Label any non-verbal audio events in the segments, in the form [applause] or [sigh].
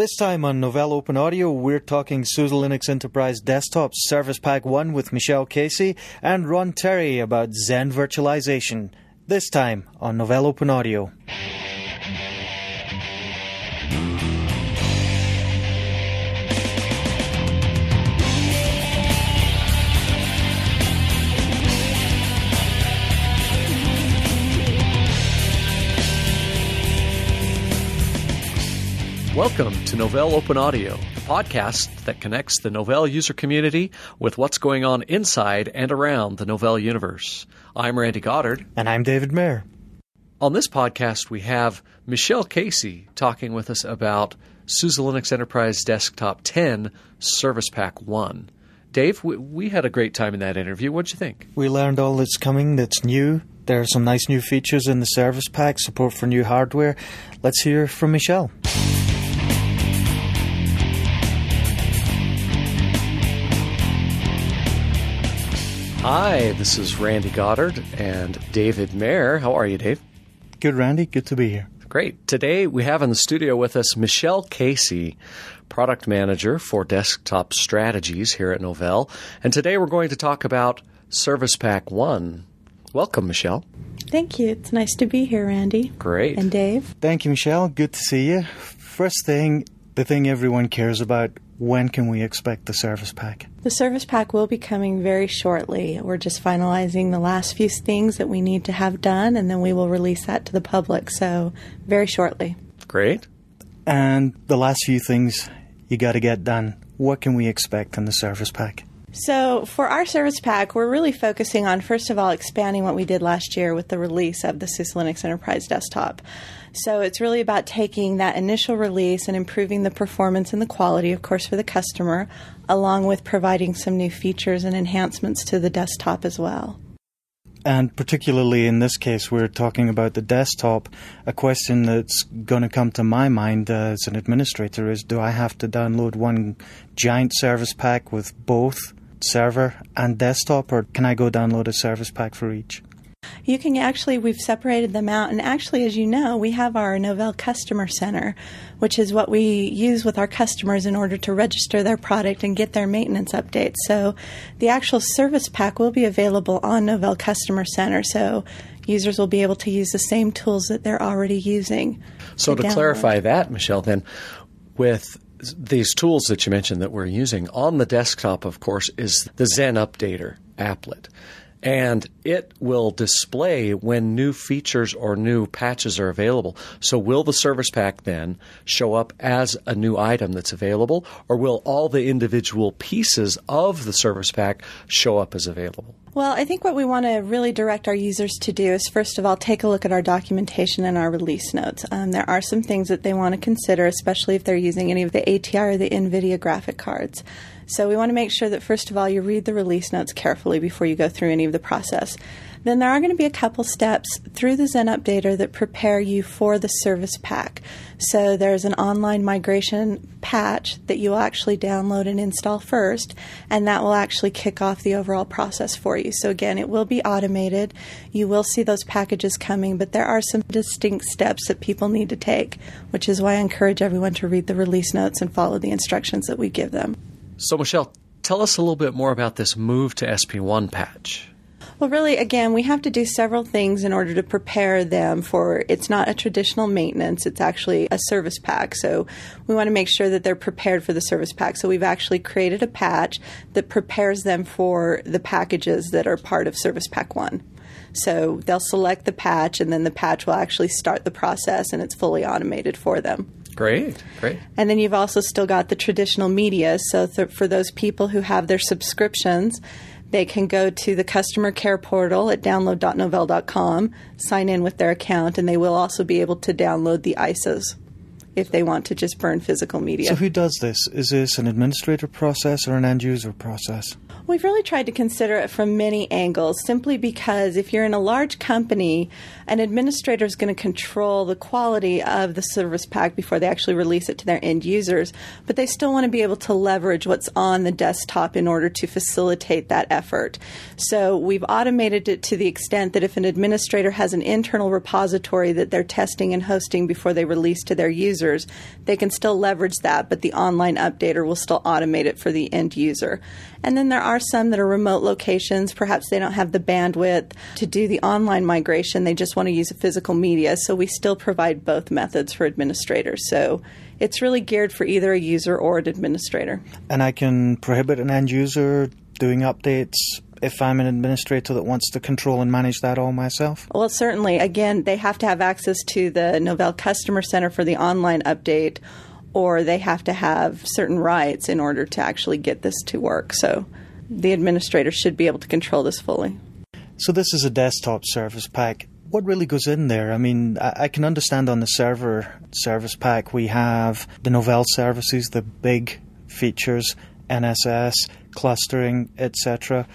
This time on Novell Open Audio, we're talking SUSE Linux Enterprise Desktop Service Pack 1 with Michele Casey and Ron Terry about Xen virtualization. This time on Novell Open Audio. Welcome to Novell Open Audio, the podcast that connects the Novell user community with what's going on inside and around the Novell universe. I'm Randy Goddard. And I'm David Mayer. On this podcast, we have Michele Casey talking with us about SUSE Linux Enterprise Desktop 10 Service Pack 1. Dave, we, we had a great time in that interview. What'd you think? We learned all that's coming that's new. There are some nice new features in the service pack, support for new hardware. Let's hear from Michele. Hi, this is Randy Goddard and David Mayer. How are you, Dave? Good, Randy. Good to be here. Great. Today we have in the studio with us Michele Casey, product manager for desktop strategies here at Novell. And today we're going to talk about Service Pack 1. Welcome, Michele. Thank you. It's nice to be here, Randy. Great. And Dave. Thank you, Michele. Good to see you. First thing, the thing everyone cares about when can we expect the service pack? The service pack will be coming very shortly. We're just finalizing the last few things that we need to have done, and then we will release that to the public. So, very shortly. Great. And the last few things you got to get done. What can we expect in the service pack? So, for our service pack, we're really focusing on, first of all, expanding what we did last year with the release of the SUSE Linux Enterprise Desktop. So it's really about taking that initial release and improving the performance and the quality, of course, for the customer, along with providing some new features and enhancements to the desktop as well. And particularly in this case, we're talking about the desktop. A question that's going to come to my mind as an administrator is do I have to download one giant service pack with both server and desktop, or can I go download a service pack for each? You can actually, we've separated them out. And actually, as you know, we have our Novell Customer Center, which is what we use with our customers in order to register their product and get their maintenance updates. So the actual service pack will be available on Novell Customer Center. So users will be able to use the same tools that they're already using. So to, to clarify that, Michele, then with these tools that you mentioned that we're using on the desktop, of course, is the Zen Updater applet and it will display when new features or new patches are available. So, will the service pack then show up as a new item that's available, or will all the individual pieces of the service pack show up as available? Well, I think what we want to really direct our users to do is, first of all, take a look at our documentation and our release notes. Um, there are some things that they want to consider, especially if they're using any of the ATI or the NVIDIA graphic cards. So we want to make sure that, first of all, you read the release notes carefully before you go through any of the process. Then there are going to be a couple steps through the Zen Updater that prepare you for the service pack. So there's an online migration patch that you will actually download and install first, and that will actually kick off the overall process for you. So again, it will be automated. You will see those packages coming, but there are some distinct steps that people need to take, which is why I encourage everyone to read the release notes and follow the instructions that we give them. So, Michele, tell us a little bit more about this move to SP1 patch. Well, really, again, we have to do several things in order to prepare them for it's not a traditional maintenance, it's actually a service pack. So we want to make sure that they're prepared for the service pack. So we've actually created a patch that prepares them for the packages that are part of Service Pack 1. So they'll select the patch, and then the patch will actually start the process, and it's fully automated for them. Great, great. And then you've also still got the traditional media. So th- for those people who have their subscriptions, they can go to the customer care portal at download.novell.com, sign in with their account, and they will also be able to download the ISOs if they want to just burn physical media. So, who does this? Is this an administrator process or an end user process? We've really tried to consider it from many angles simply because if you're in a large company, an administrator is going to control the quality of the service pack before they actually release it to their end users, but they still want to be able to leverage what's on the desktop in order to facilitate that effort. So we've automated it to the extent that if an administrator has an internal repository that they're testing and hosting before they release to their users, they can still leverage that, but the online updater will still automate it for the end user. And then there are some that are remote locations. Perhaps they don't have the bandwidth to do the online migration. They just want to use a physical media. So we still provide both methods for administrators. So it's really geared for either a user or an administrator. And I can prohibit an end user doing updates if I'm an administrator that wants to control and manage that all myself? Well, certainly. Again, they have to have access to the Novell Customer Center for the online update, or they have to have certain rights in order to actually get this to work. So the administrator should be able to control this fully. So this is a desktop service pack. What really goes in there? I mean, I, I can understand on the server service pack we have the Novell services, the big features, NSS, clustering, etc.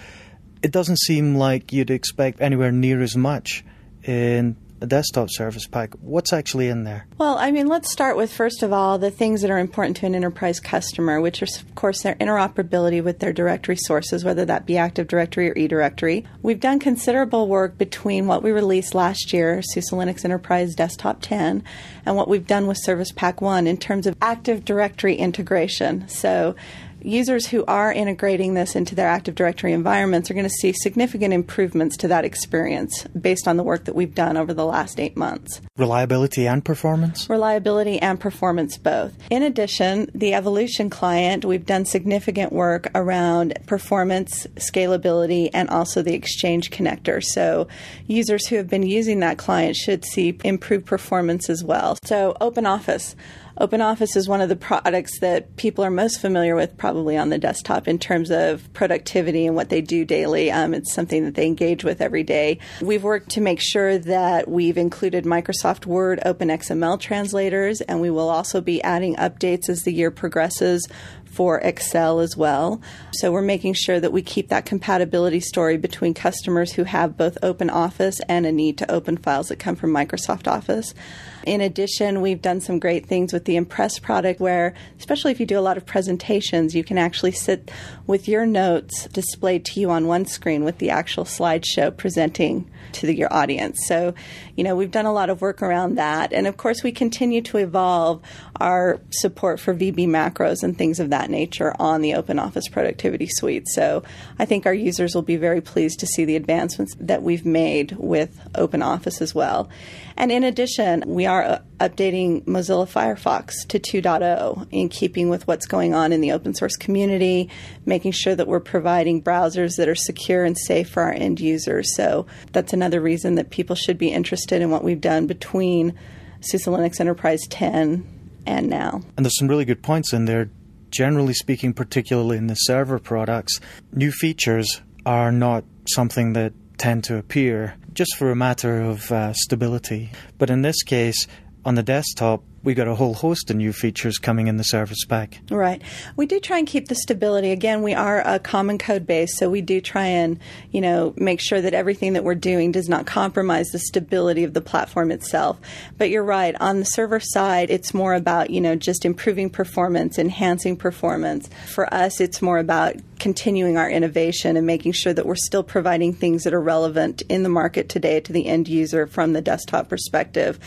It doesn't seem like you'd expect anywhere near as much in a desktop service pack. What's actually in there? Well, I mean, let's start with first of all the things that are important to an enterprise customer, which are, of course, their interoperability with their directory sources, whether that be Active Directory or eDirectory. We've done considerable work between what we released last year, SUSE Linux Enterprise Desktop 10, and what we've done with Service Pack 1 in terms of Active Directory integration. So, users who are integrating this into their Active Directory environments are going to see significant improvements to that experience based on the work that we've done over the last eight months. Reliability and performance? Reliability and performance both. In addition, the Evolution client, we've done significant work around performance, scalability, and also the Exchange connector. So users who have been using that client should see improved performance as well. So OpenOffice. OpenOffice is one of the products that people are most familiar with probably on the desktop in terms of productivity and what they do daily. Um, it's something that they engage with every day. We've worked to make sure that we've included Microsoft Word OpenXML translators, and we will also be adding updates as the year progresses for Excel as well. So we're making sure that we keep that compatibility story between customers who have both Open Office and a need to open files that come from Microsoft Office. In addition, we've done some great things with the Impress product where, especially if you do a lot of presentations, you can actually sit with your notes displayed to you on one screen with the actual slideshow presenting to the, your audience. So, you know, we've done a lot of work around that. And of course, we continue to evolve our support for VB macros and things of that nature on the Open Office Productivity Suite. So I think our users will be very pleased to see the advancements that we've made with Open Office as well. And in addition, we are uh, updating Mozilla Firefox to 2.0 in keeping with what's going on in the open source community, making sure that we're providing browsers that are secure and safe for our end users. So that's another reason that people should be interested in what we've done between SUSE Linux Enterprise 10 and now. And there's some really good points in there. Generally speaking, particularly in the server products, new features are not something that tend to appear just for a matter of uh, stability. But in this case, on the desktop, we got a whole host of new features coming in the service pack. Right. We do try and keep the stability. Again, we are a common code base, so we do try and, you know, make sure that everything that we're doing does not compromise the stability of the platform itself. But you're right. On the server side, it's more about, you know, just improving performance, enhancing performance. For us, it's more about continuing our innovation and making sure that we're still providing things that are relevant in the market today to the end user from the desktop perspective.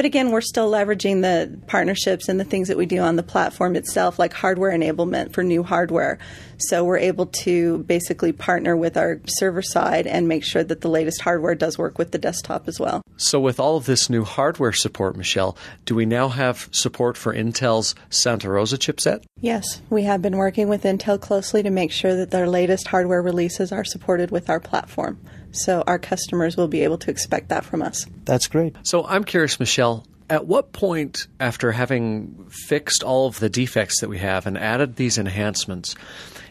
But again, we're still leveraging the partnerships and the things that we do on the platform itself, like hardware enablement for new hardware. So we're able to basically partner with our server side and make sure that the latest hardware does work with the desktop as well. So, with all of this new hardware support, Michele, do we now have support for Intel's Santa Rosa chipset? Yes, we have been working with Intel closely to make sure that their latest hardware releases are supported with our platform. So our customers will be able to expect that from us. That's great. So I'm curious, Michele, at what point, after having fixed all of the defects that we have and added these enhancements,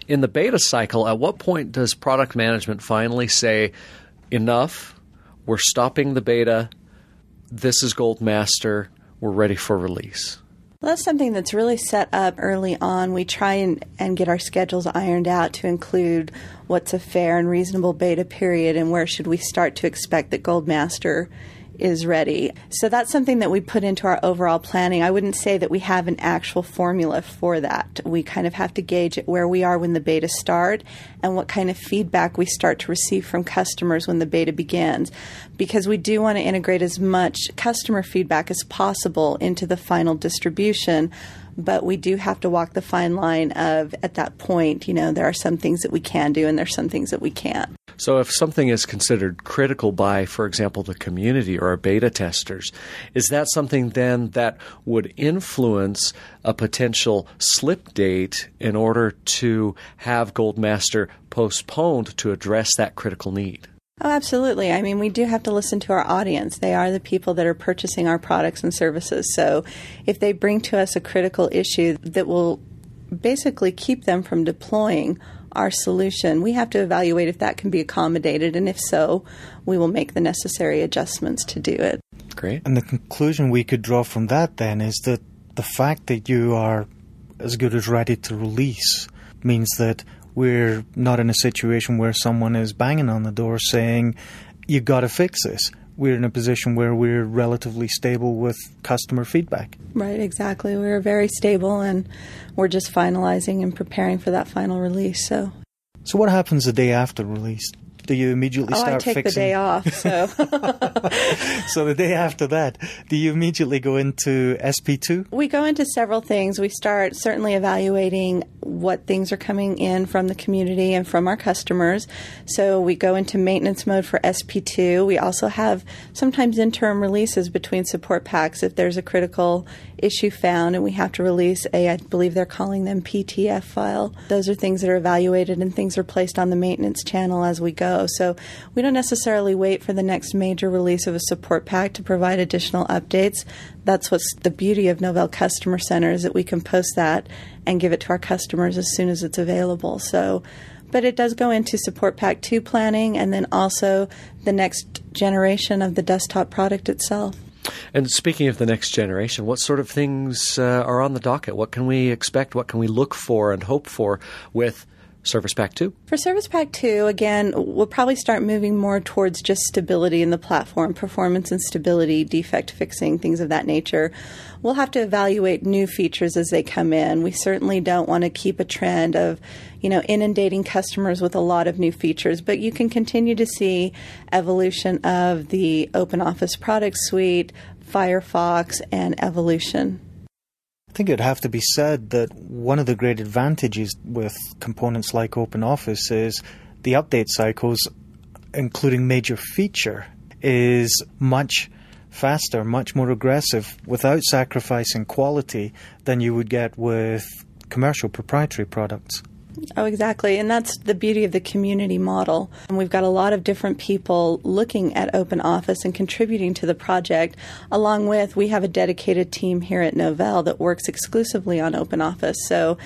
in the beta cycle, at what point does product management finally say, enough, we're stopping the beta, this is Gold Master, we're ready for release? Well, that's something that's really set up early on. We try and, and get our schedules ironed out to include what's a fair and reasonable beta period and where should we start to expect that Gold Master is ready. So that's something that we put into our overall planning. I wouldn't say that we have an actual formula for that. We kind of have to gauge where we are when the beta start and what kind of feedback we start to receive from customers when the beta begins because we do want to integrate as much customer feedback as possible into the final distribution but we do have to walk the fine line of at that point, you know, there are some things that we can do and there's some things that we can't. So if something is considered critical by, for example, the community or our beta testers, is that something then that would influence a potential slip date in order to have Goldmaster postponed to address that critical need? Oh, absolutely. I mean, we do have to listen to our audience. They are the people that are purchasing our products and services. So if they bring to us a critical issue that will basically keep them from deploying our solution, we have to evaluate if that can be accommodated. And if so, we will make the necessary adjustments to do it. Great. And the conclusion we could draw from that then is that the fact that you are as good as ready to release means that we're not in a situation where someone is banging on the door saying, You've got to fix this. We're in a position where we're relatively stable with customer feedback. Right, exactly. We're very stable and we're just finalizing and preparing for that final release. So, so what happens the day after release? Do you immediately oh, start I take fixing? the day off. So, [laughs] so the day after that, do you immediately go into SP2? We go into several things. We start certainly evaluating what things are coming in from the community and from our customers. So we go into maintenance mode for SP2. We also have sometimes interim releases between support packs if there's a critical issue found and we have to release a, I believe they're calling them PTF file. Those are things that are evaluated and things are placed on the maintenance channel as we go. So we don't necessarily wait for the next major release of a support pack to provide additional updates. That's what's the beauty of Novell Customer Center is that we can post that and give it to our customers as soon as it's available. So but it does go into support pack 2 planning and then also the next generation of the desktop product itself. And speaking of the next generation, what sort of things uh, are on the docket? What can we expect? What can we look for and hope for with Service Pack 2? For Service Pack 2, again, we'll probably start moving more towards just stability in the platform, performance and stability, defect fixing, things of that nature. We'll have to evaluate new features as they come in. We certainly don't want to keep a trend of, you know, inundating customers with a lot of new features, but you can continue to see evolution of the Open Office product suite, Firefox, and evolution. I think it'd have to be said that one of the great advantages with components like OpenOffice is the update cycles, including major feature, is much faster, much more aggressive without sacrificing quality than you would get with commercial proprietary products. Oh, exactly. And that's the beauty of the community model. And we've got a lot of different people looking at Open Office and contributing to the project, along with we have a dedicated team here at Novell that works exclusively on Open Office. So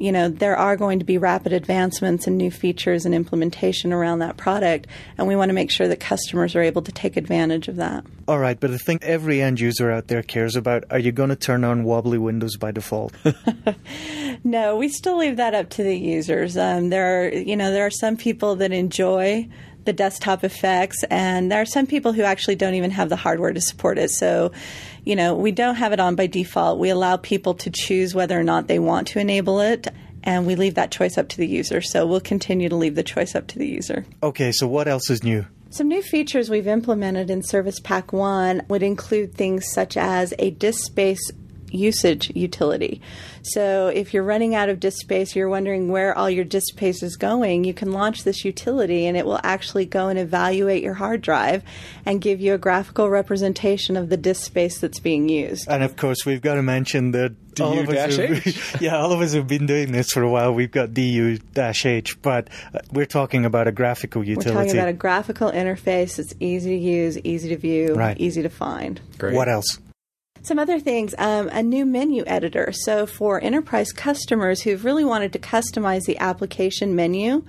you know, there are going to be rapid advancements and new features and implementation around that product, and we want to make sure that customers are able to take advantage of that. All right, but I think every end user out there cares about are you going to turn on wobbly windows by default? [laughs] [laughs] no, we still leave that up to the users. Um, there are, you know, there are some people that enjoy the desktop effects, and there are some people who actually don't even have the hardware to support it. So, you know, we don't have it on by default. We allow people to choose whether or not they want to enable it and we leave that choice up to the user. So we'll continue to leave the choice up to the user. Okay, so what else is new? Some new features we've implemented in Service Pack 1 would include things such as a disk space usage utility. So if you're running out of disk space, you're wondering where all your disk space is going, you can launch this utility and it will actually go and evaluate your hard drive and give you a graphical representation of the disk space that's being used. And of course, we've got to mention that all of us have, [laughs] yeah, all of us have been doing this for a while. We've got DU-H, but uh, we're talking about a graphical utility. We're talking about a graphical interface that's easy to use, easy to view, right. easy to find. Great. What else? Some other things, um, a new menu editor. So, for enterprise customers who've really wanted to customize the application menu,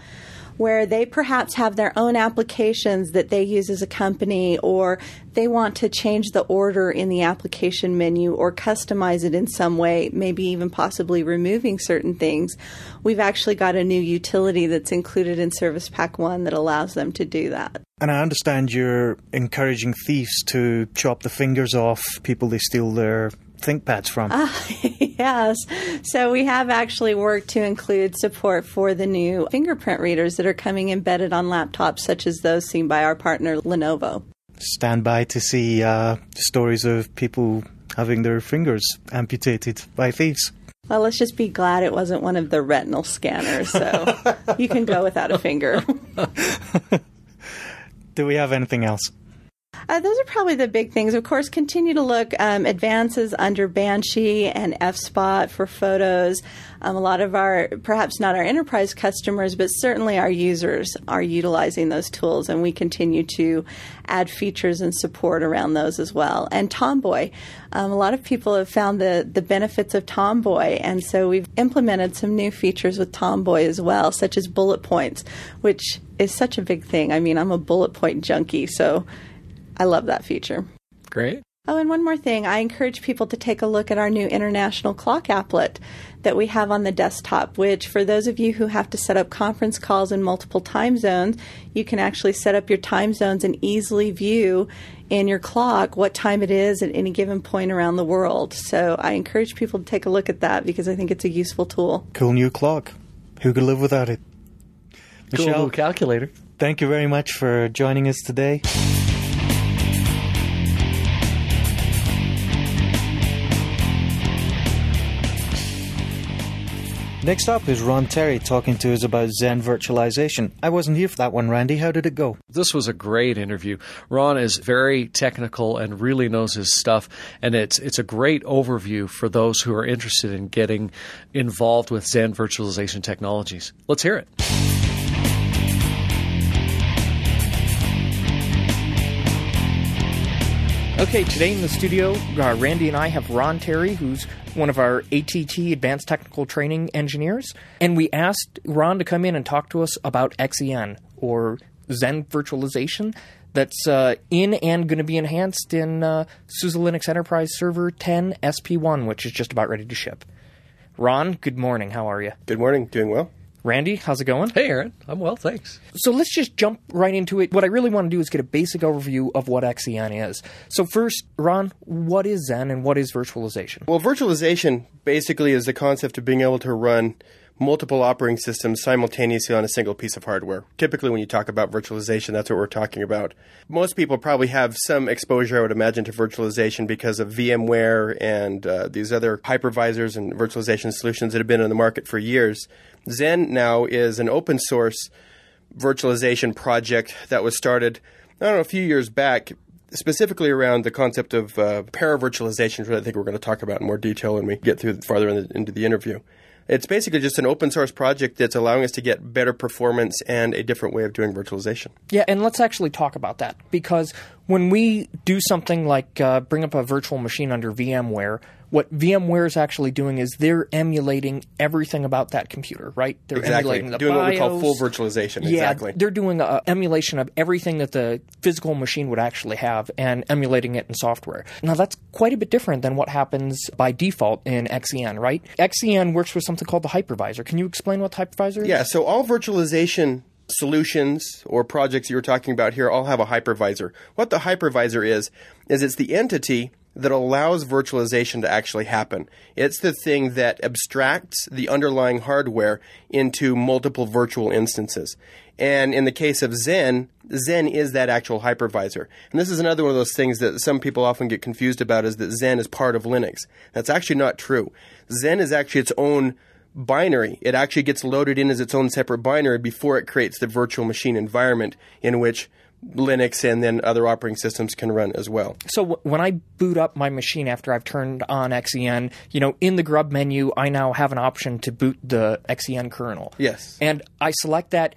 where they perhaps have their own applications that they use as a company, or they want to change the order in the application menu or customize it in some way, maybe even possibly removing certain things. We've actually got a new utility that's included in Service Pack 1 that allows them to do that. And I understand you're encouraging thieves to chop the fingers off people they steal their ThinkPads from. Uh, [laughs] yes. So we have actually worked to include support for the new fingerprint readers that are coming embedded on laptops, such as those seen by our partner Lenovo. Stand by to see uh, stories of people having their fingers amputated by thieves. Well, let's just be glad it wasn't one of the retinal scanners, so [laughs] you can go without a finger. [laughs] Do we have anything else? Uh, those are probably the big things. Of course, continue to look um, advances under Banshee and F-Spot for photos. Um, a lot of our, perhaps not our enterprise customers, but certainly our users are utilizing those tools, and we continue to add features and support around those as well. And Tomboy, um, a lot of people have found the the benefits of Tomboy, and so we've implemented some new features with Tomboy as well, such as bullet points, which is such a big thing. I mean, I'm a bullet point junkie, so I love that feature. Great. Oh, and one more thing. I encourage people to take a look at our new international clock applet that we have on the desktop, which, for those of you who have to set up conference calls in multiple time zones, you can actually set up your time zones and easily view in your clock what time it is at any given point around the world. So I encourage people to take a look at that because I think it's a useful tool. Cool new clock. Who could live without it? Cool Michele, little calculator. thank you very much for joining us today. Next up is Ron Terry talking to us about Xen virtualization. I wasn't here for that one, Randy. How did it go? This was a great interview. Ron is very technical and really knows his stuff, and it's it's a great overview for those who are interested in getting involved with Xen virtualization technologies. Let's hear it. Okay, today in the studio, uh, Randy and I have Ron Terry, who's one of our ATT Advanced Technical Training engineers, and we asked Ron to come in and talk to us about XEN or Zen virtualization that's uh, in and going to be enhanced in uh, SUSE Linux Enterprise Server 10 SP1, which is just about ready to ship. Ron, good morning. How are you? Good morning. Doing well. Randy, how's it going? Hey, Aaron. I'm well, thanks. So let's just jump right into it. What I really want to do is get a basic overview of what XEN is. So first, Ron, what is Xen and what is virtualization? Well, virtualization basically is the concept of being able to run multiple operating systems simultaneously on a single piece of hardware. Typically, when you talk about virtualization, that's what we're talking about. Most people probably have some exposure, I would imagine, to virtualization because of VMware and uh, these other hypervisors and virtualization solutions that have been on the market for years. Xen now is an open source virtualization project that was started, I don't know, a few years back, specifically around the concept of uh, paravirtualization, which I think we're going to talk about in more detail when we get through farther in the, into the interview. It's basically just an open source project that's allowing us to get better performance and a different way of doing virtualization. Yeah, and let's actually talk about that because when we do something like uh, bring up a virtual machine under VMware, what VMware is actually doing is they're emulating everything about that computer, right? They're Exactly. emulating the Doing what we call full virtualization. Yeah, Exactly. they're doing an emulation of everything that the physical machine would actually have and emulating it in software. Now, that's quite a bit different than what happens by default in XEN, right? XEN works with something called the hypervisor. Can you explain what the hypervisor is? Yeah, so all virtualization solutions or projects you were talking about here all have a hypervisor. What the hypervisor is, is it's the entity that allows virtualization to actually happen. It's the thing that abstracts the underlying hardware into multiple virtual instances. And in the case of Xen, Xen is that actual hypervisor. And this is another one of those things that some people often get confused about is that Xen is part of Linux. That's actually not true. Xen is actually its own binary. It actually gets loaded in as its own separate binary before it creates the virtual machine environment in which Linux and then other operating systems can run as well. So w- when I boot up my machine after I've turned on XEN, you know, in the grub menu, I now have an option to boot the XEN kernel. Yes. And I select that.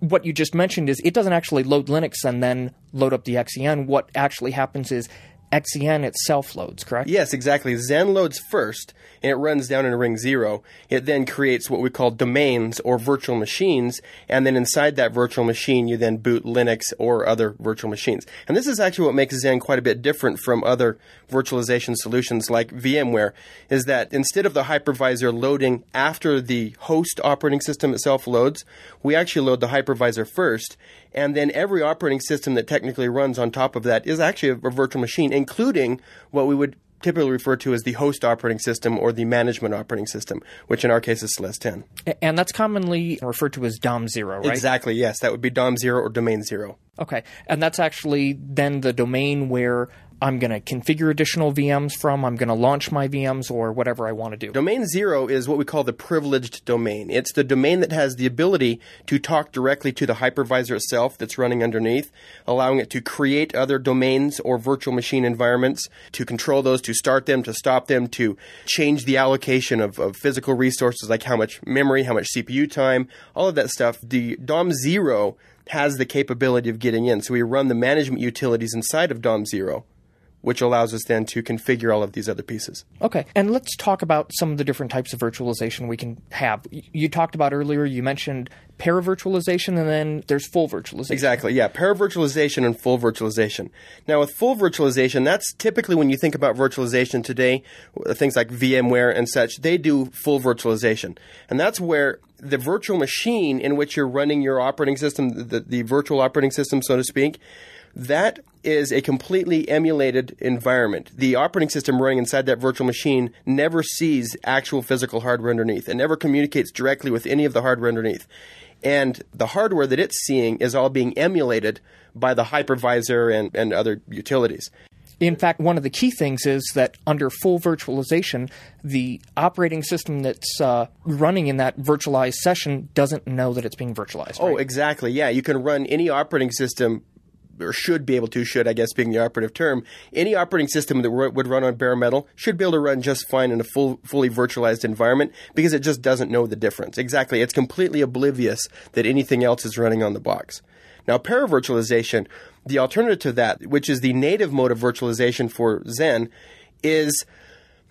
What you just mentioned is it doesn't actually load Linux and then load up the XEN. What actually happens is XEN itself loads, correct? Yes, exactly. Xen loads first, and it runs down in ring zero. It then creates what we call domains or virtual machines, and then inside that virtual machine, you then boot Linux or other virtual machines. And this is actually what makes Xen quite a bit different from other virtualization solutions like VMware, is that instead of the hypervisor loading after the host operating system itself loads, we actually load the hypervisor first, and then every operating system that technically runs on top of that is actually a, a virtual machine, including what we would typically refer to as the host operating system or the management operating system, which in our case is SLES 10. And that's commonly referred to as DOM 0, right? Exactly, yes. That would be DOM 0 or domain 0. Okay. And that's actually then the domain where I'm going to configure additional VMs from, I'm going to launch my VMs or whatever I want to do. Domain zero is what we call the privileged domain. It's the domain that has the ability to talk directly to the hypervisor itself that's running underneath, allowing it to create other domains or virtual machine environments, to control those, to start them, to stop them, to change the allocation of, of physical resources like how much memory, how much CPU time, all of that stuff. The DOM zero has the capability of getting in. So we run the management utilities inside of DOM zero which allows us then to configure all of these other pieces. Okay, and let's talk about some of the different types of virtualization we can have. You talked about earlier, you mentioned paravirtualization, and then there's full virtualization. Exactly, yeah, paravirtualization and full virtualization. Now, with full virtualization, that's typically when you think about virtualization today, uh, things like VMware and such, they do full virtualization. And that's where the virtual machine in which you're running your operating system, the, the virtual operating system, so to speak, that is a completely emulated environment. The operating system running inside that virtual machine never sees actual physical hardware underneath. and never communicates directly with any of the hardware underneath. And the hardware that it's seeing is all being emulated by the hypervisor and, and other utilities. In fact, one of the key things is that under full virtualization, the operating system that's uh, running in that virtualized session doesn't know that it's being virtualized. Oh, exactly. Yeah, you can run any operating system or should be able to, should I guess being the operative term, any operating system that would run on bare metal should be able to run just fine in a full, fully virtualized environment because it just doesn't know the difference. Exactly. It's completely oblivious that anything else is running on the box. Now, paravirtualization, the alternative to that, which is the native mode of virtualization for Xen, is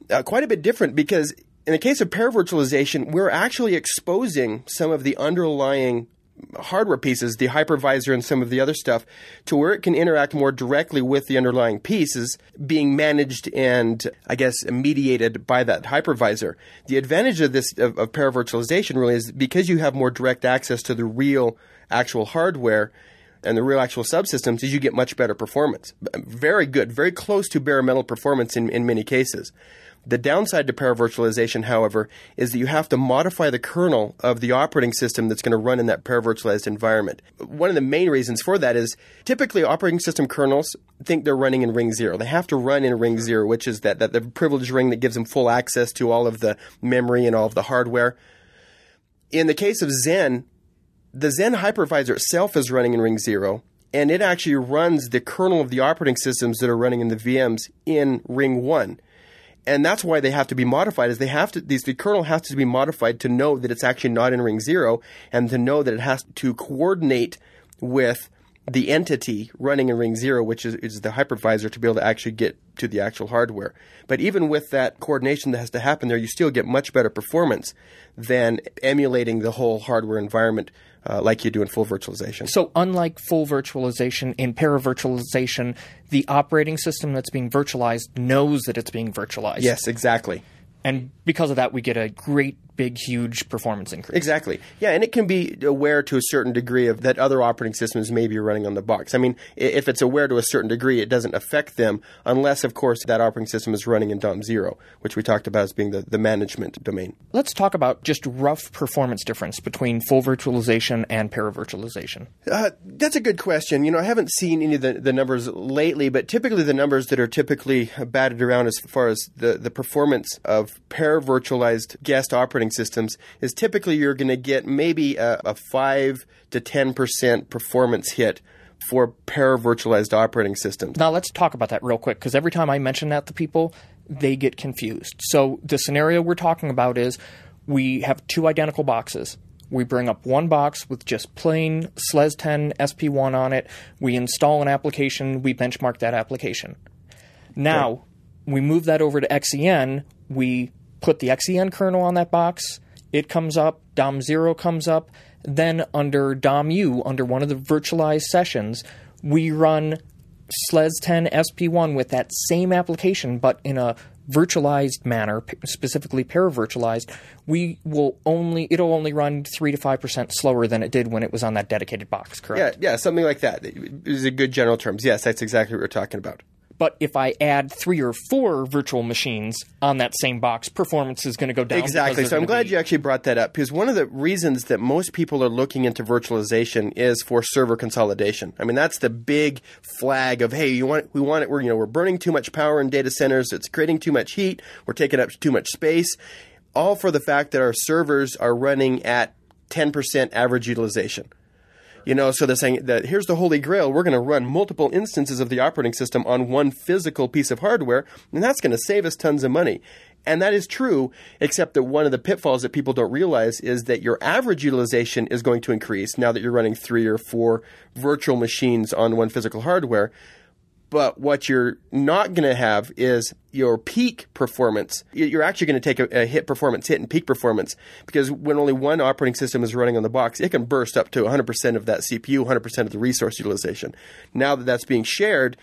uh, quite a bit different because in the case of paravirtualization, we're actually exposing some of the underlying hardware pieces, the hypervisor and some of the other stuff, to where it can interact more directly with the underlying pieces being managed and, I guess, mediated by that hypervisor. The advantage of this, of, of paravirtualization really is because you have more direct access to the real actual hardware and the real actual subsystems is you get much better performance. Very good, very close to bare metal performance in, in many cases. The downside to paravirtualization, however, is that you have to modify the kernel of the operating system that's going to run in that paravirtualized environment. One of the main reasons for that is typically operating system kernels think they're running in ring zero. They have to run in ring zero, which is that, that the privileged ring that gives them full access to all of the memory and all of the hardware. In the case of Xen, the Xen hypervisor itself is running in ring zero, and it actually runs the kernel of the operating systems that are running in the VMs in ring one. And that's why they have to be modified is they have to these the kernel has to be modified to know that it's actually not in ring zero and to know that it has to coordinate with the entity running in ring zero which is, is the hypervisor to be able to actually get to the actual hardware. But even with that coordination that has to happen there you still get much better performance than emulating the whole hardware environment uh, like you do in full virtualization. So, unlike full virtualization, in paravirtualization, the operating system that's being virtualized knows that it's being virtualized. Yes, exactly. And because of that, we get a great big, huge performance increase. Exactly. Yeah, and it can be aware to a certain degree of that other operating systems may be running on the box. I mean, if it's aware to a certain degree, it doesn't affect them unless, of course, that operating system is running in DOM zero, which we talked about as being the, the management domain. Let's talk about just rough performance difference between full virtualization and paravirtualization. Uh, that's a good question. You know, I haven't seen any of the, the numbers lately, but typically the numbers that are typically batted around as far as the, the performance of paravirtualized guest operating operating systems is typically you're going to get maybe a, a 5 to 10% performance hit for paravirtualized operating systems. Now let's talk about that real quick because every time I mention that to people, they get confused. So the scenario we're talking about is we have two identical boxes. We bring up one box with just plain SLES 10 SP1 on it. We install an application. We benchmark that application. Now, we move that over to XEN. We put the XEN kernel on that box. It comes up. DOM0 comes up. Then under DOM-U, under one of the virtualized sessions, we run SLES 10 SP1 with that same application, but in a virtualized manner, specifically paravirtualized, we will only it'll only run three to five percent slower than it did when it was on that dedicated box. Yeah, Correct. yeah, something like that. Is a good general terms. Yes, that's exactly what we're talking about. But if I add three or four virtual machines on that same box, performance is going to go down. Exactly. So I'm glad be- you actually brought that up because one of the reasons that most people are looking into virtualization is for server consolidation. I mean, that's the big flag of hey, you want we want it. We're you know we're burning too much power in data centers. It's creating too much heat. We're taking up too much space. All for the fact that our servers are running at 10% average utilization. You know, so they're saying that here's the holy grail. We're going to run multiple instances of the operating system on one physical piece of hardware, and that's going to save us tons of money. And that is true, except that one of the pitfalls that people don't realize is that your average utilization is going to increase now that you're running three or four virtual machines on one physical hardware. But what you're not going to have is your peak performance. You're actually going to take a, a hit performance hit and peak performance because when only one operating system is running on the box, it can burst up to 100% of that CPU, 100% of the resource utilization. Now that that's being shared,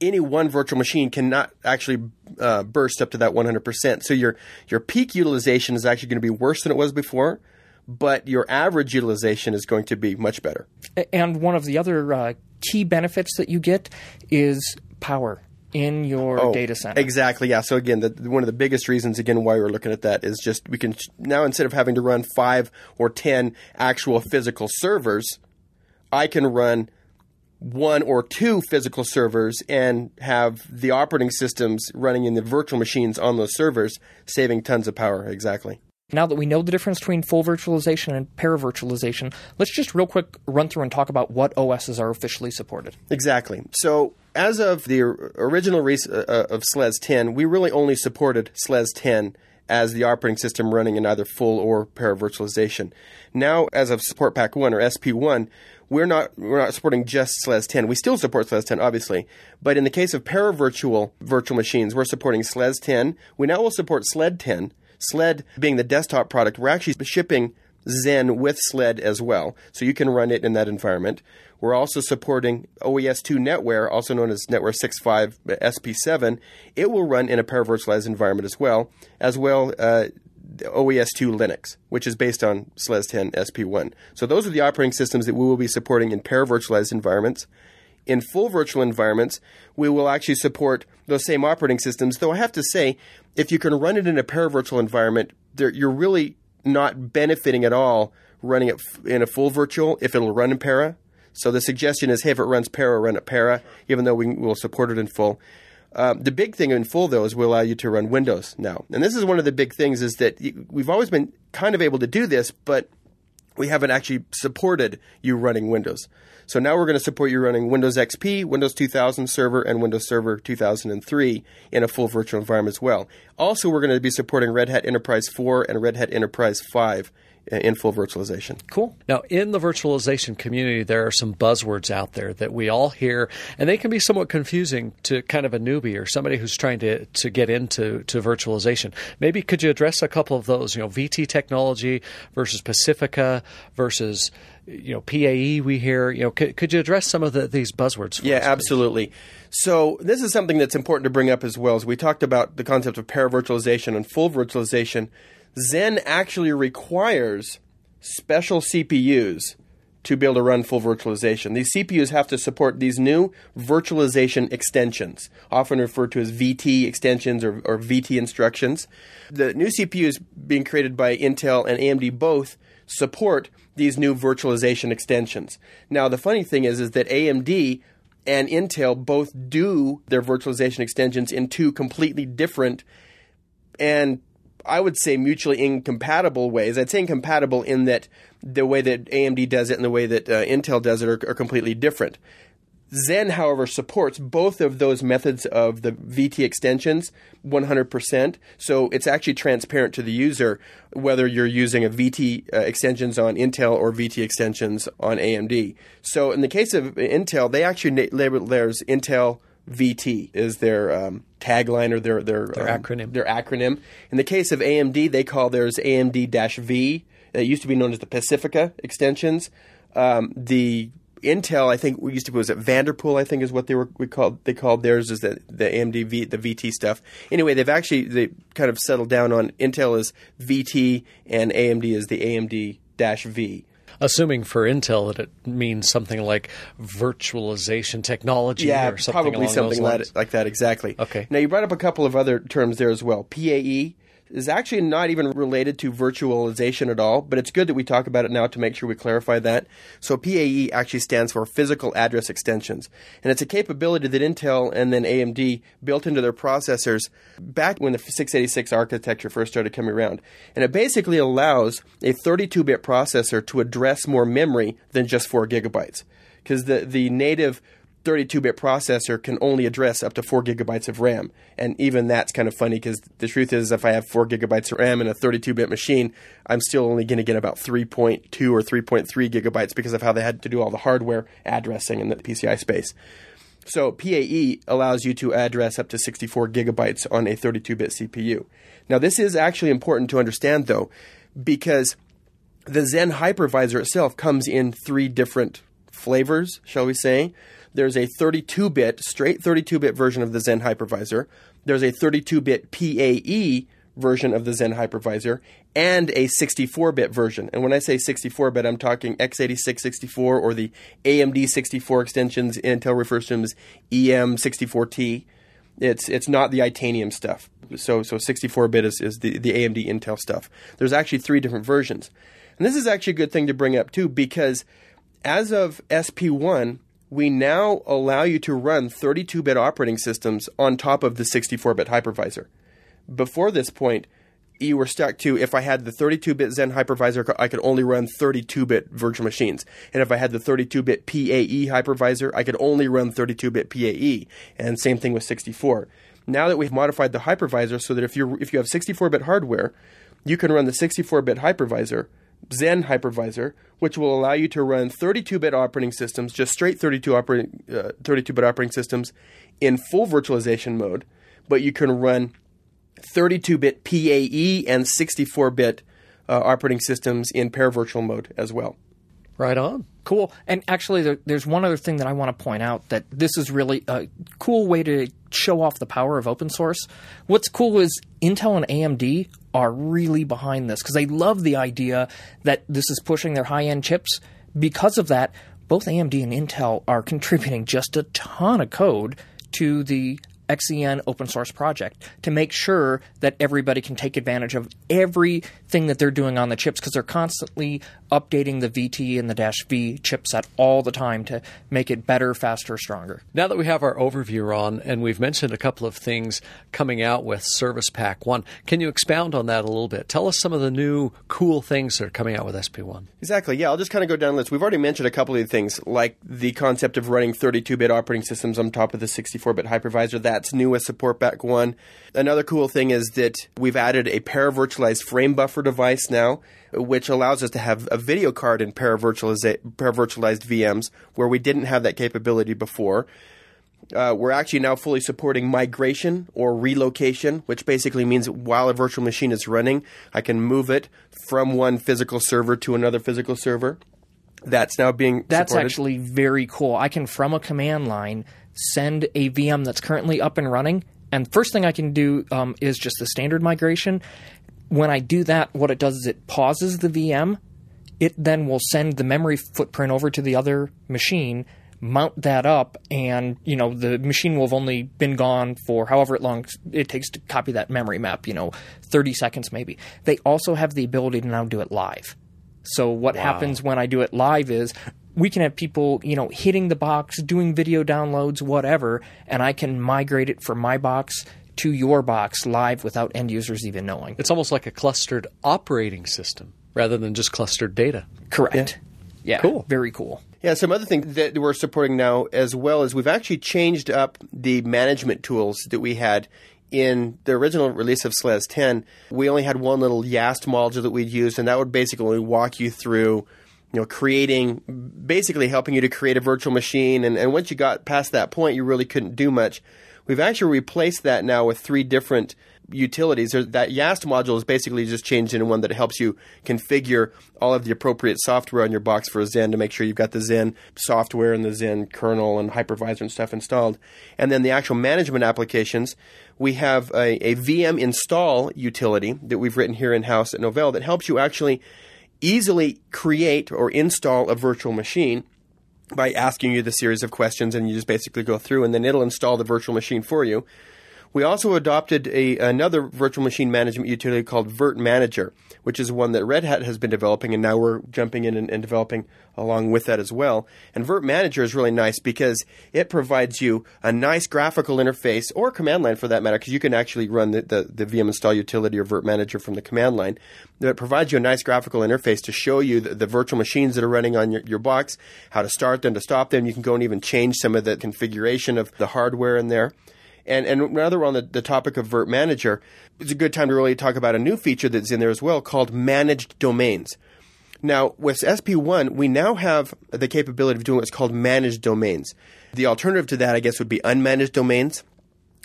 any one virtual machine cannot actually uh, burst up to that 100%. So your your peak utilization is actually going to be worse than it was before, but your average utilization is going to be much better. And one of the other uh, key benefits that you get is power in your Oh, data center. Exactly. Yeah. So again, the, one of the biggest reasons again why we're looking at that is just we can now instead of having to run five or ten actual physical servers, I can run one or two physical servers and have the operating systems running in the virtual machines on those servers, saving tons of power. Exactly. Now that we know the difference between full virtualization and paravirtualization, let's just real quick run through and talk about what OSs are officially supported. Exactly. So, as of the original release uh, of SLES 10, we really only supported SLES 10 as the operating system running in either full or paravirtualization. Now, as of Support Pack 1 or SP1, we're not we're not supporting just SLES 10. We still support SLES 10, obviously, but in the case of paravirtual virtual machines, we're supporting SLES 10. We now will support SLED 10. SLED being the desktop product, we're actually shipping Xen with SLED as well, so you can run it in that environment. We're also supporting OES2 NetWare, also known as NetWare 6.5 SP7. It will run in a paravirtualized environment as well, as well uh, OES2 Linux, which is based on SLES 10 SP1. So those are the operating systems that we will be supporting in paravirtualized environments. In full virtual environments, we will actually support those same operating systems. Though I have to say, if you can run it in a paravirtual environment, you're really not benefiting at all running it in a full virtual if it'll run in para. So the suggestion is, hey, if it runs para, run it para, even though we will support it in full. Um, the big thing in full, though, is we allow you to run Windows now. And this is one of the big things is that we've always been kind of able to do this, but we haven't actually supported you running Windows. So now we're going to support you running Windows XP, Windows 2000 Server, and Windows Server 2003 in a full virtual environment as well. Also, we're going to be supporting Red Hat Enterprise 4 and Red Hat Enterprise 5 in full virtualization. Cool. Now, in the virtualization community, there are some buzzwords out there that we all hear, and they can be somewhat confusing to kind of a newbie or somebody who's trying to, to get into to virtualization. Maybe could you address a couple of those? You know, VT technology versus Pacifica versus you know PAE. We hear. You know, could, could you address some of the, these buzzwords? For Yeah, us, absolutely. So this is something that's important to bring up as well. As we talked about the concept of paravirtualization and full virtualization, Xen actually requires special CPUs to be able to run full virtualization. These CPUs have to support these new virtualization extensions, often referred to as VT extensions or, or VT instructions. The new CPUs being created by Intel and AMD both support these new virtualization extensions. Now, the funny thing is, is that AMD and Intel both do their virtualization extensions in two completely different and I would say mutually incompatible ways. I'd say incompatible in that the way that AMD does it and the way that uh, Intel does it are, are completely different. Xen, however, supports both of those methods of the VT extensions 100%. So it's actually transparent to the user whether you're using a VT uh, extensions on Intel or VT extensions on AMD. So in the case of Intel, they actually label theirs Intel VT is their um, tagline or their their, Their um, acronym. Their acronym. In the case of AMD, they call theirs AMD-V. It used to be known as the Pacifica extensions. Um, the Intel, I think, we used to was it Vanderpool. I think is what they were we called. They called theirs is the the AMD v, the VT stuff. Anyway, they've actually they kind of settled down on Intel is VT and AMD is the AMD dash V. Assuming for Intel that it means something like virtualization technology Yeah, or something probably something those like, lines. like that. Exactly. Okay. Now you brought up a couple of other terms there as well. PAE is actually not even related to virtualization at all, but it's good that we talk about it now to make sure we clarify that. So PAE actually stands for Physical Address Extensions, and it's a capability that Intel and then AMD built into their processors back when the 686 architecture first started coming around. And it basically allows a 32-bit processor to address more memory than just 4 gigabytes. Because the, the native 32-bit processor can only address up to four gigabytes of RAM, and even that's kind of funny because the truth is, if I have four gigabytes of RAM in a 32-bit machine, I'm still only going to get about 3.2 or 3.3 gigabytes because of how they had to do all the hardware addressing in the PCI space. So PAE allows you to address up to 64 gigabytes on a 32-bit CPU. Now this is actually important to understand though, because the Xen hypervisor itself comes in three different flavors, shall we say. There's a 32 bit, straight 32 bit version of the Xen hypervisor. There's a 32 bit PAE version of the Xen hypervisor and a 64 bit version. And when I say 64 bit, I'm talking x86 64 or the AMD 64 extensions. Intel refers to them as EM64T. It's it's not the Itanium stuff. So so 64 bit is, is the, the AMD Intel stuff. There's actually three different versions. And this is actually a good thing to bring up too because as of SP1, we now allow you to run 32 bit operating systems on top of the 64 bit hypervisor. Before this point, you were stuck to if I had the 32 bit Xen hypervisor, I could only run 32 bit virtual machines. And if I had the 32 bit PAE hypervisor, I could only run 32 bit PAE. And same thing with 64. Now that we've modified the hypervisor so that if you if you have 64 bit hardware, you can run the 64 bit hypervisor Xen hypervisor, which will allow you to run 32-bit operating systems, just straight 32 operating uh, 32-bit operating systems in full virtualization mode, but you can run 32-bit PAE and 64-bit uh, operating systems in paravirtual mode as well. Right on. Cool. And actually, there, there's one other thing that I want to point out that this is really a cool way to show off the power of open source. What's cool is Intel and AMD are really behind this because they love the idea that this is pushing their high end chips. Because of that, both AMD and Intel are contributing just a ton of code to the XEN open source project to make sure that everybody can take advantage of everything that they're doing on the chips because they're constantly updating the VT and the Dash V chipset all the time to make it better, faster, stronger. Now that we have our overview, Ron, and we've mentioned a couple of things coming out with Service Pack 1, can you expound on that a little bit? Tell us some of the new cool things that are coming out with SP1. Exactly. Yeah, I'll just kind of go down the list. We've already mentioned a couple of things, like the concept of running 32-bit operating systems on top of the 64-bit hypervisor. That's new with Support Pack 1. Another cool thing is that we've added a para-virtualized frame buffer device now, which allows us to have a video card in para-virtualiza- para-virtualized VMs, where we didn't have that capability before. Uh, we're actually now fully supporting migration or relocation, which basically means while a virtual machine is running, I can move it from one physical server to another physical server. That's now being That's supported. actually very cool. I can, from a command line, send a VM that's currently up and running. And first thing I can do um, is just the standard migration. When I do that, what it does is it pauses the VM. It then will send the memory footprint over to the other machine, mount that up, and you know the machine will have only been gone for however long it takes to copy that memory map. You know, 30 seconds maybe. They also have the ability to now do it live. So what happens when I do it live is we can have people, you know, hitting the box, doing video downloads, whatever, and I can migrate it from my box to your box live without end users even knowing. It's almost like a clustered operating system rather than just clustered data. Correct. Yeah. Cool. Very cool. Yeah, some other things that we're supporting now as well is we've actually changed up the management tools that we had in the original release of SLES 10. We only had one little YAST module that we'd use, and that would basically walk you through you know, creating, basically helping you to create a virtual machine. And, and once you got past that point, you really couldn't do much. We've actually replaced that now with three different utilities. That YAST module is basically just changed into one that helps you configure all of the appropriate software on your box for Xen to make sure you've got the Xen software and the Xen kernel and hypervisor and stuff installed. And then the actual management applications, we have a, a VM install utility that we've written here in house at Novell that helps you actually easily create or install a virtual machine by asking you the series of questions and you just basically go through and then it'll install the virtual machine for you. We also adopted a, another virtual machine management utility called virt-manager, which is one that Red Hat has been developing, and now we're jumping in and, and developing along with that as well. And virt-manager is really nice because it provides you a nice graphical interface, or command line for that matter, because you can actually run the, the, the, VM install utility or virt-manager from the command line. It provides you a nice graphical interface to show you the, the virtual machines that are running on your, your box, how to start them, to stop them. You can go and even change some of the configuration of the hardware in there. And, and on the, the topic of virt-manager, it's a good time to really talk about a new feature that's in there as well called managed domains. Now, with SP1, we now have the capability of doing what's called managed domains. The alternative to that, I guess, would be unmanaged domains,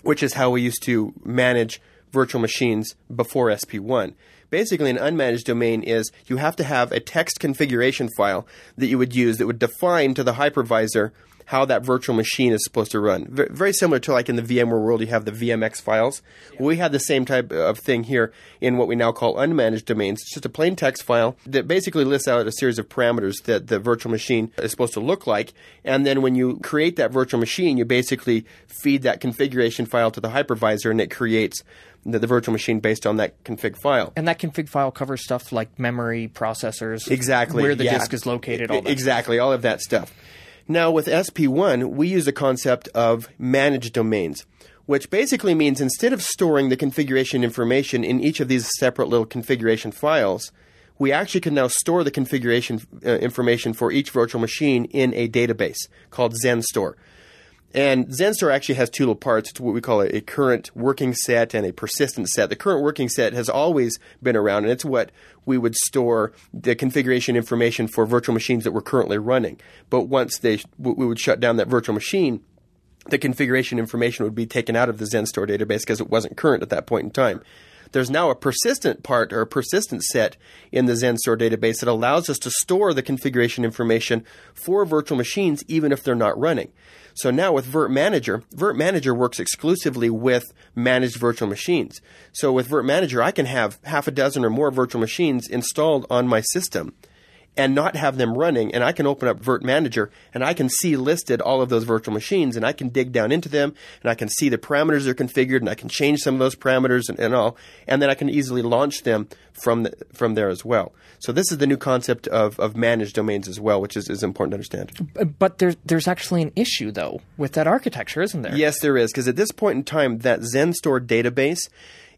which is how we used to manage virtual machines before SP1. Basically, an unmanaged domain is you have to have a text configuration file that you would use that would define to the hypervisor how that virtual machine is supposed to run. V- very similar to like in the VMware world, you have the VMX files. Yeah. We had the same type of thing here in what we now call unmanaged domains. It's just a plain text file that basically lists out a series of parameters that the virtual machine is supposed to look like. And then when you create that virtual machine, you basically feed that configuration file to the hypervisor and it creates the, the, virtual machine based on that config file. And that config file covers stuff like memory, processors, exactly, where the yeah. disk is located, all that. Exactly, all of that stuff. Now, with SP1, we use the concept of managed domains, which basically means instead of storing the configuration information in each of these separate little configuration files, we actually can now store the configuration uh, information for each virtual machine in a database called XenStore. And XenStore actually has two little parts. It's what we call a, a, current working set and a persistent set. The current working set has always been around, and it's what we would store the configuration information for virtual machines that we're currently running. But once they, we would shut down that virtual machine, the configuration information would be taken out of the XenStore database because it wasn't current at that point in time. There's now a persistent part or a persistent set in the XenStore database that allows us to store the configuration information for virtual machines even if they're not running. So now with virt-manager, virt-manager works exclusively with managed virtual machines. So with virt-manager, I can have half a dozen or more virtual machines installed on my system and not have them running. And I can open up virt-manager and I can see listed all of those virtual machines and I can dig down into them and I can see the parameters are configured and I can change some of those parameters and, and all. And then I can easily launch them from the, from there as well. So this is the new concept of, of managed domains as well, which is, is important to understand. But there's there's actually an issue though with that architecture, isn't there? Yes, there is because at this point in time, that XenStore database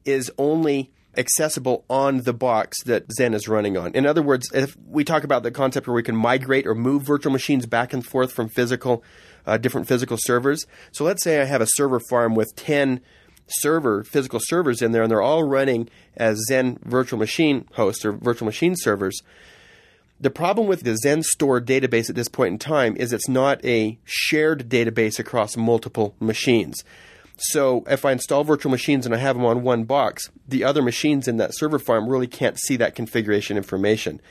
is only accessible on the box that Xen is running on. In other words, if we talk about the concept where we can migrate or move virtual machines back and forth from physical, uh, different physical servers. So let's say I have a server farm with 10 server, physical servers in there, and they're all running as Xen virtual machine hosts or virtual machine servers. The problem with the XenStore database at this point in time is it's not a shared database across multiple machines. So if I install virtual machines and I have them on one box, the other machines in that server farm really can't see that configuration information.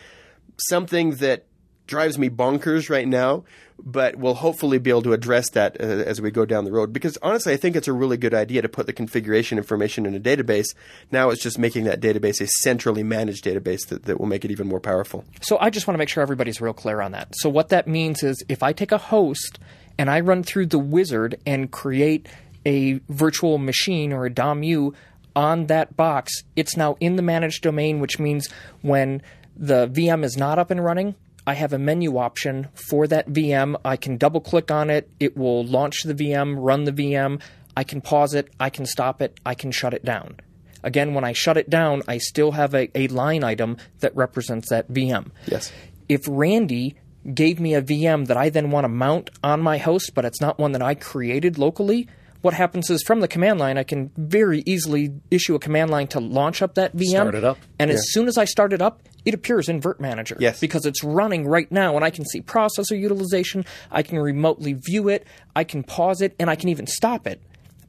Something that drives me bonkers right now, but we'll hopefully be able to address that uh, as we go down the road. Because honestly, I think it's a really good idea to put the configuration information in a database. Now it's just making that database a centrally managed database that, that will make it even more powerful. So I just want to make sure everybody's real clear on that. So what that means is if I take a host and I run through the wizard and create a virtual machine or a DOM-U on that box, it's now in the managed domain, which means when the VM is not up and running, I have a menu option for that VM. I can double click on it. It will launch the VM, run the VM. I can pause it. I can stop it. I can shut it down. Again, when I shut it down, I still have a, a line item that represents that VM. Yes. If Randy gave me a VM that I then want to mount on my host, but it's not one that I created locally, what happens is from the command line, I can very easily issue a command line to launch up that VM. Start it up. And Yeah. as soon as I start it up, it appears in Virt Manager. Yes. Because it's running right now and I can see processor utilization, I can remotely view it, I can pause it, and I can even stop it.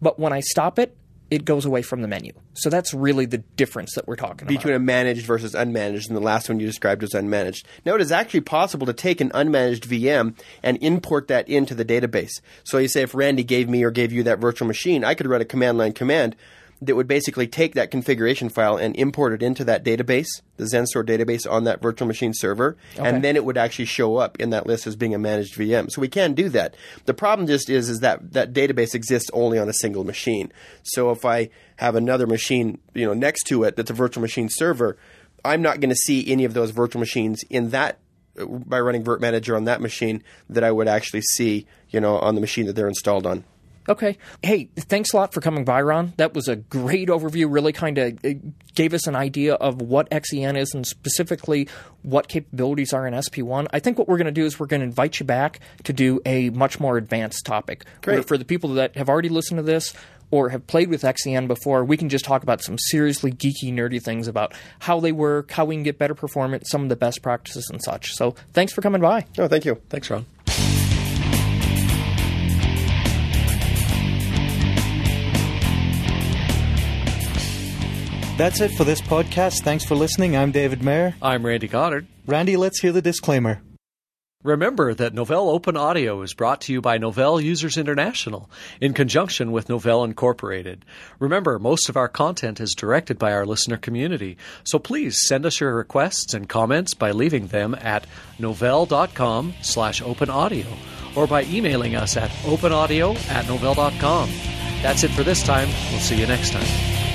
But when I stop it, it goes away from the menu. So that's really the difference that we're talking about. between a managed versus unmanaged, and the last one you described was unmanaged. Now, it is actually possible to take an unmanaged VM and import that into the database. So, you say if Randy gave me or gave you that virtual machine, I could run a command line command that would basically take that configuration file and import it into that database, the XenStore database on that virtual machine server, Okay. and then it would actually show up in that list as being a managed VM. So we can do that. The problem just is is that that database exists only on a single machine. So if I have another machine, you know, next to it that's a virtual machine server, I'm not going to see any of those virtual machines in that by running Virt Manager on that machine that I would actually see, you know, on the machine that they're installed on. Okay. Hey, thanks a lot for coming by, Ron. That was a great overview. Really kind of uh, gave us an idea of what XEN is and specifically what capabilities are in SP1. I think what we're going to do is we're going to invite you back to do a much more advanced topic. Great. Where For the people that have already listened to this or have played with XEN before, we can just talk about some seriously geeky, nerdy things about how they work, how we can get better performance, some of the best practices and such. So thanks for coming by. Oh, thank you. Thanks, Ron. That's it for this podcast. Thanks for listening. I'm David Mayer. I'm Randy Goddard. Randy, let's hear the disclaimer. Remember that Novell Open Audio is brought to you by Novell Users International in conjunction with Novell Incorporated. Remember, most of our content is directed by our listener community, so please send us your requests and comments by leaving them at novell.com slash open audio or by emailing us at openaudio at novell.com. That's it for this time. We'll see you next time.